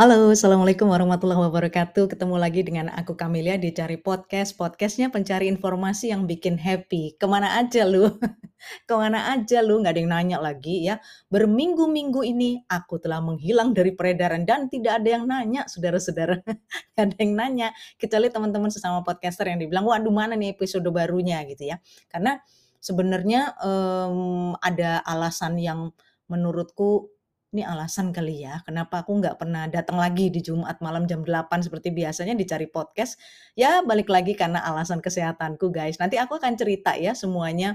Halo, Assalamualaikum warahmatullahi wabarakatuh. Ketemu lagi dengan aku Kamelia di Cari Podcast. Podcastnya pencari informasi yang bikin happy. Ke mana aja lu? Ke mana aja lu? Nggak ada yang nanya lagi ya. Berminggu-minggu ini aku telah menghilang dari peredaran dan tidak ada yang nanya, saudara-saudara. Nggak ada yang nanya. Kecuali teman-teman sesama podcaster yang dibilang, waduh mana nih episode barunya gitu ya. Karena sebenarnya um, ada alasan yang menurutku ini alasan kali ya, kenapa aku nggak pernah datang lagi di Jumat malam jam 8 seperti biasanya dicari podcast. Ya balik lagi karena alasan kesehatanku guys. Nanti aku akan cerita ya semuanya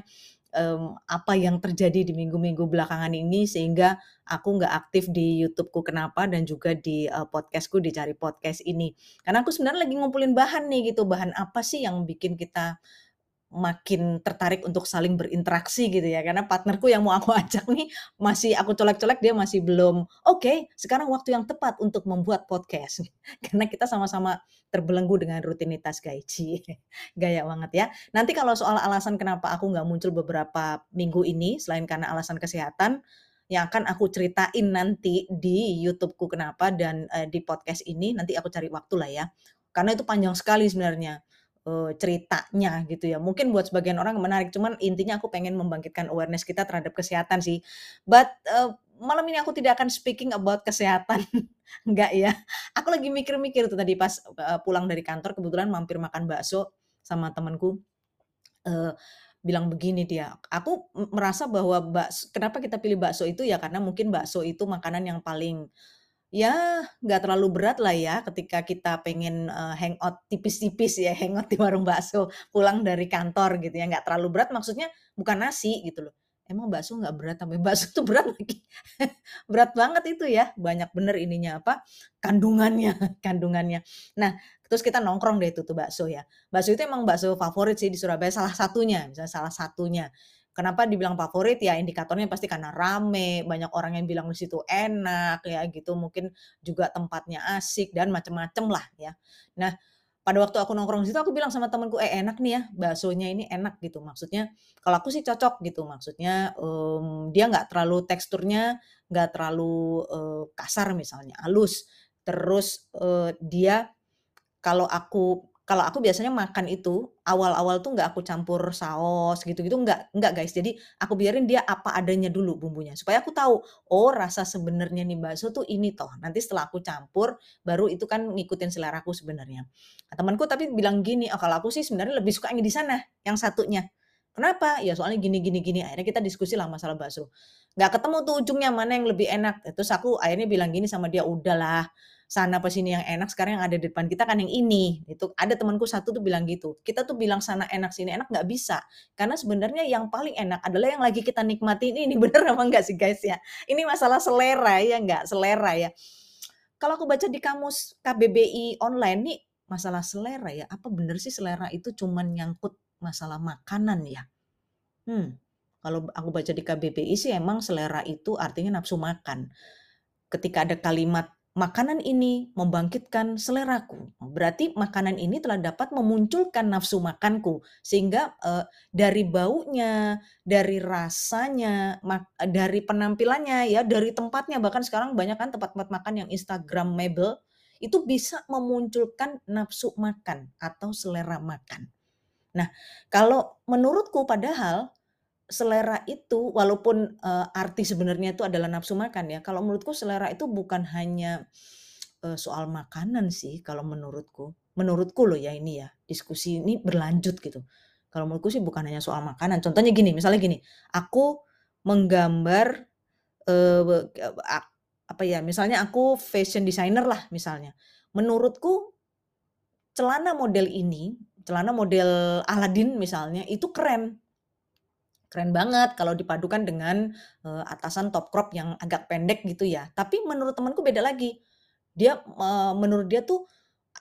um, apa yang terjadi di minggu-minggu belakangan ini sehingga aku nggak aktif di YouTubeku kenapa dan juga di uh, podcastku dicari podcast ini. Karena aku sebenarnya lagi ngumpulin bahan nih gitu, bahan apa sih yang bikin kita makin tertarik untuk saling berinteraksi gitu ya, karena partnerku yang mau aku ajak nih masih aku colek-colek dia masih belum, "Oke, sekarang waktu yang tepat untuk membuat podcast." Karena kita sama-sama terbelenggu dengan rutinitas gaji. Gaya banget ya. Nanti kalau soal alasan kenapa aku nggak muncul beberapa minggu ini, selain karena alasan kesehatan, yang akan aku ceritain nanti di YouTubeku kenapa dan, eee, di podcast ini nanti aku cari waktu lah ya. Karena itu panjang sekali sebenarnya eee, ceritanya gitu ya. Mungkin buat sebagian orang menarik, cuman intinya aku pengen membangkitkan awareness kita terhadap kesehatan sih. But, eee, malam ini aku tidak akan speaking about kesehatan, enggak ya. Aku lagi mikir-mikir tuh tadi pas, eee, pulang dari kantor kebetulan mampir makan bakso sama temenku, eee, bilang begini dia, "Aku merasa bahwa baks kenapa kita pilih bakso itu ya karena mungkin bakso itu makanan yang paling Ya, nggak terlalu berat lah ya ketika kita pengen, eee, hangout tipis-tipis ya, hangout di warung bakso pulang dari kantor gitu ya, nggak terlalu berat maksudnya bukan nasi gitu loh. Emang bakso nggak berat, tapi bakso tuh berat lagi. Berat banget itu ya, banyak bener ininya, apa, kandungannya kandungannya. Nah, terus kita nongkrong deh itu tuh bakso ya. Bakso itu emang bakso favorit sih di Surabaya, salah satunya, misalnya salah satunya. Kenapa dibilang favorit, ya indikatornya pasti karena rame, banyak orang yang bilang di situ enak, ya gitu, mungkin juga tempatnya asik dan macem-macem lah ya. Nah, pada waktu aku nongkrong di situ aku bilang sama temenku, "Eh, enak nih ya, baksonya ini enak," gitu. Maksudnya kalau aku sih cocok gitu, maksudnya, mmm, dia nggak terlalu teksturnya nggak terlalu, eee, kasar misalnya, halus. Terus, eee, dia kalau aku kalau aku biasanya makan itu, awal-awal tuh nggak aku campur saos gitu-gitu, nggak nggak guys. Jadi aku biarin dia apa adanya dulu bumbunya, supaya aku tahu, oh rasa sebenarnya nih bakso tuh ini toh. Nanti setelah aku campur, baru itu kan ngikutin seleraku sebenarnya. Nah, temanku tapi bilang gini, "Oh kalau aku sih sebenarnya lebih suka yang di sana, yang satunya." Kenapa? Ya soalnya gini gini gini, akhirnya kita diskusi lah masalah bakso. Nggak ketemu tuh ujungnya mana yang lebih enak. Terus aku akhirnya bilang gini sama dia, "Udahlah, sana apa sini yang enak, sekarang yang ada di depan kita kan yang ini, itu ada temanku satu tuh bilang gitu, kita tuh bilang sana enak sini enak nggak bisa, karena sebenarnya yang paling enak adalah yang lagi kita nikmati ini, bener apa enggak sih guys ya? Ini masalah selera ya nggak? Selera ya. Kalau aku baca di kamus KBBI online nih, masalah selera ya, apa bener sih selera itu cuman nyangkut masalah makanan ya? Hmm, kalau aku baca di KBBI sih emang selera itu artinya nafsu makan. Ketika ada kalimat Makanan ini membangkitkan seleraku. Berarti makanan ini telah dapat memunculkan nafsu makanku, sehingga, eee, dari baunya, dari rasanya, mak dari penampilannya ya, dari tempatnya, bahkan sekarang banyak kan tempat-tempat makan yang instagramable, itu bisa memunculkan nafsu makan atau selera makan. Nah, kalau menurutku padahal Selera itu walaupun, eee, arti sebenarnya itu adalah nafsu makan ya, kalau menurutku selera itu bukan hanya, eee, soal makanan sih kalau menurutku. Menurutku loh ya ini ya, diskusi ini berlanjut gitu. Kalau menurutku sih bukan hanya soal makanan, contohnya gini, misalnya gini, aku menggambar, a apa ya, misalnya aku fashion designer lah misalnya. Menurutku celana model ini, celana model Aladin misalnya, itu keren. Keren banget kalau dipadukan dengan, eee, atasan top crop yang agak pendek gitu ya. Tapi menurut temanku beda lagi. Dia, eee, menurut dia tuh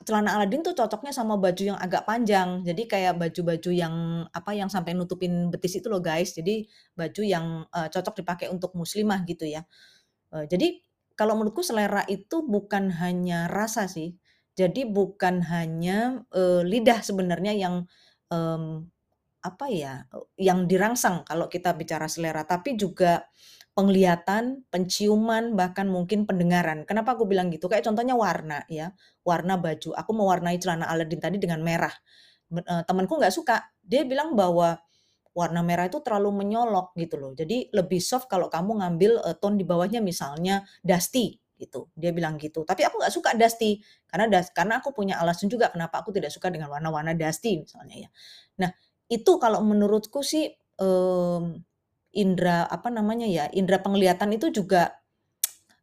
celana Aladin tuh cocoknya sama baju yang agak panjang. Jadi kayak baju-baju yang, apa, yang sampai nutupin betis itu loh guys. Jadi baju yang, eee, cocok dipakai untuk muslimah gitu ya. Eee, jadi kalau menurutku selera itu bukan hanya rasa sih. Jadi bukan hanya, eee, lidah sebenarnya yang, mmm apa ya, yang dirangsang kalau kita bicara selera, tapi juga penglihatan, penciuman, bahkan mungkin pendengaran. Kenapa aku bilang gitu? Kayak contohnya warna ya, warna baju. Aku mewarnai celana Aladin tadi dengan merah. Eh, temanku nggak suka. Dia bilang bahwa warna merah itu terlalu menyolok gitu loh. Jadi lebih soft kalau kamu ngambil uh, tone di bawahnya misalnya dusty gitu. Dia bilang gitu. Tapi aku nggak suka dusty karena karena aku punya alasan juga kenapa aku tidak suka dengan warna-warna dusty misalnya ya. Nah, itu kalau menurutku sih um, indera apa namanya ya, indera penglihatan itu juga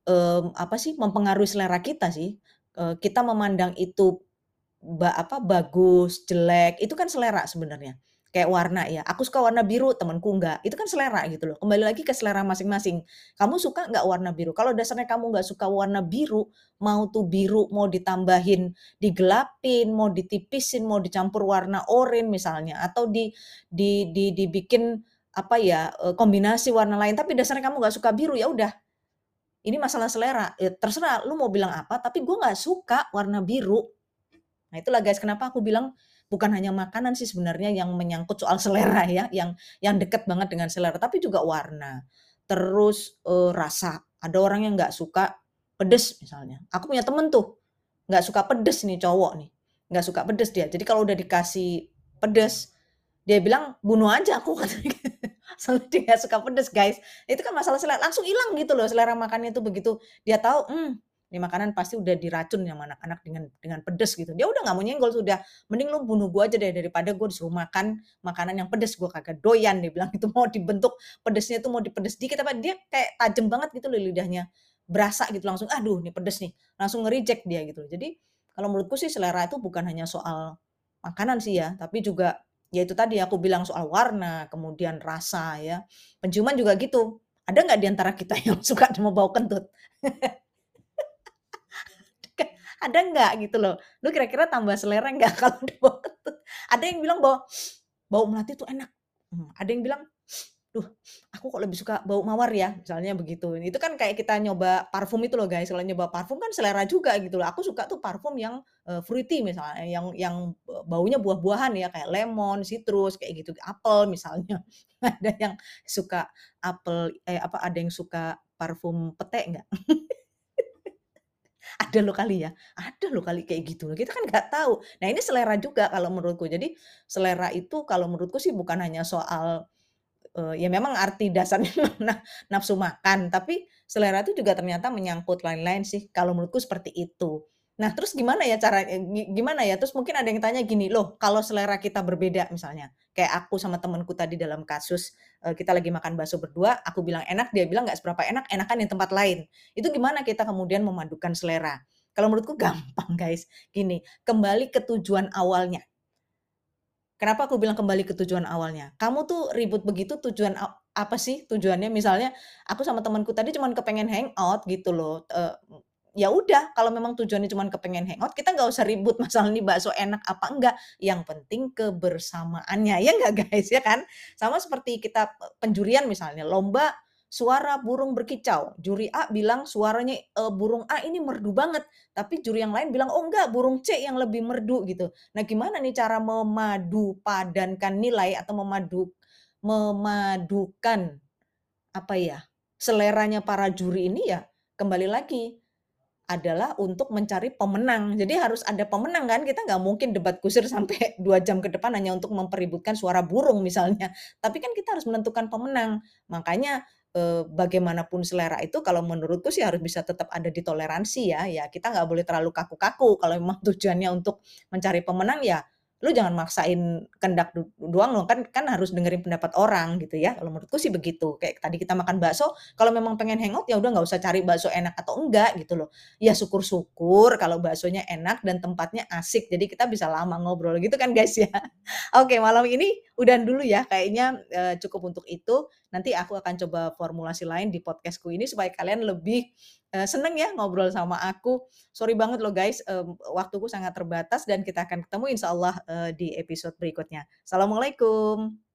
um, apa sih mempengaruhi selera kita sih. Uh, kita memandang itu ba apa bagus, jelek, itu kan selera sebenarnya. Kayak warna ya, aku suka warna biru, temanku enggak, itu kan selera gitu loh. Kembali lagi ke selera masing-masing. Kamu suka nggak warna biru? Kalau dasarnya kamu nggak suka warna biru, mau tuh biru mau ditambahin, digelapin, mau ditipisin, mau dicampur warna oranye misalnya, atau di di di dibikin apa ya, kombinasi warna lain, tapi dasarnya kamu nggak suka biru, ya udah. Ini masalah selera, ya terserah lu mau bilang apa, tapi gue nggak suka warna biru. Nah itulah guys kenapa aku bilang bukan hanya makanan sih sebenarnya yang menyangkut soal selera ya, yang yang dekat banget dengan selera, tapi juga warna. Terus, uh, rasa, ada orang yang nggak suka pedes misalnya. Aku punya temen tuh, nggak suka pedes nih cowok nih, nggak suka pedes dia. Jadi kalau udah dikasih pedes, dia bilang, "Bunuh aja aku," katanya Soalnya dia suka pedes guys. Itu kan masalah selera, langsung hilang gitu loh selera makannya tuh begitu dia tahu, hmm ini makanan pasti udah diracun sama anak-anak dengan dengan pedes gitu. Dia udah nggak mau nyenggol sudah, mending lu bunuh gua aja deh daripada gue disuruh makan makanan yang pedes, gua kagak doyan dia bilang itu mau dibentuk pedesnya itu mau dipedes dikit apa dia kayak tajem banget gitu loh lidahnya. Berasa gitu langsung, aduh ini pedes nih, langsung nge-reject dia gitu. Jadi kalau menurutku sih selera itu bukan hanya soal makanan sih ya, tapi juga ya itu tadi aku bilang soal warna, kemudian rasa ya. Penciuman juga gitu. Ada nggak di antara kita yang suka mau bau kentut? Ada nggak gitu loh. Lu kira-kira tambah selera nggak kalau udah bau kentut? Ada yang bilang bahwa bau melati itu enak. Hmm, ada yang bilang, "Duh, aku kok lebih suka bau mawar ya," misalnya begitu. Itu kan kayak kita nyoba parfum itu loh guys, kalau nyoba parfum kan selera juga gitu loh. Aku suka tuh parfum yang, uh, fruity misalnya, yang yang baunya buah-buahan ya, kayak lemon, citrus, kayak gitu, apel misalnya. Ada yang suka apel eh, apa, ada yang suka parfum pete nggak? Ada loh kali ya, ada loh kali kayak gitu kita kan nggak tahu. Nah ini selera juga kalau menurutku. Jadi selera itu kalau menurutku sih bukan hanya soal, eee, ya memang arti dasarnya nah nafsu makan, tapi selera itu juga ternyata menyangkut lain-lain sih, kalau menurutku seperti itu. Nah terus gimana ya cara gi gimana ya, terus mungkin ada yang tanya gini, "Loh kalau selera kita berbeda," misalnya, kayak aku sama temenku tadi dalam kasus, eee, kita lagi makan bakso berdua, aku bilang enak, dia bilang nggak seberapa enak, enakan di tempat lain. Itu gimana kita kemudian memadukan selera? Kalau menurutku gampang guys, gini, kembali ke tujuan awalnya. Kenapa aku bilang kembali ke tujuan awalnya? Kamu tuh ribut begitu tujuan apa sih tujuannya? Misalnya aku sama temanku tadi cuman kepengen hangout gitu loh, eee ya udah kalau memang tujuannya cuma kepengen hangout, kita nggak usah ribut masalah ini bakso enak apa enggak, yang penting kebersamaannya, ya nggak guys, ya kan? Sama seperti kita penjurian misalnya, lomba suara burung berkicau, juri A bilang suaranya, eee, burung A ini merdu banget, tapi juri yang lain bilang, "Oh enggak, burung C yang lebih merdu," gitu. Nah gimana nih cara memadu padankan nilai atau memadu memadukan, apa ya, seleranya para juri ini ya? Kembali lagi adalah untuk mencari pemenang. Jadi harus ada pemenang kan, kita nggak mungkin debat kusir sampai 2 jam ke depan hanya untuk memperebutkan suara burung misalnya. Tapi kan kita harus menentukan pemenang. Makanya, eee, bagaimanapun selera itu kalau menurutku sih harus bisa tetap ada di toleransi ya. Ya kita nggak boleh terlalu kaku-kaku kalau memang tujuannya untuk mencari pemenang ya lu jangan maksain kendak doang loh, kan kan harus dengerin pendapat orang gitu ya, kalau menurutku sih begitu. Kayak tadi kita makan bakso, kalau memang pengen hangout ya udah nggak usah cari bakso enak atau enggak gitu loh. Ya syukur-syukur kalau baksonya enak dan tempatnya asik, jadi kita bisa lama ngobrol gitu kan guys ya. Oke malam ini udahan dulu ya kayaknya, eee, cukup untuk itu. Nanti aku akan coba formulasi lain di podcastku ini supaya kalian lebih Eee, seneng ya ngobrol sama aku. Sorry banget loh guys, mmm, waktuku sangat terbatas dan kita akan ketemu insyaallah, eee, di episode berikutnya. Assalamualaikum.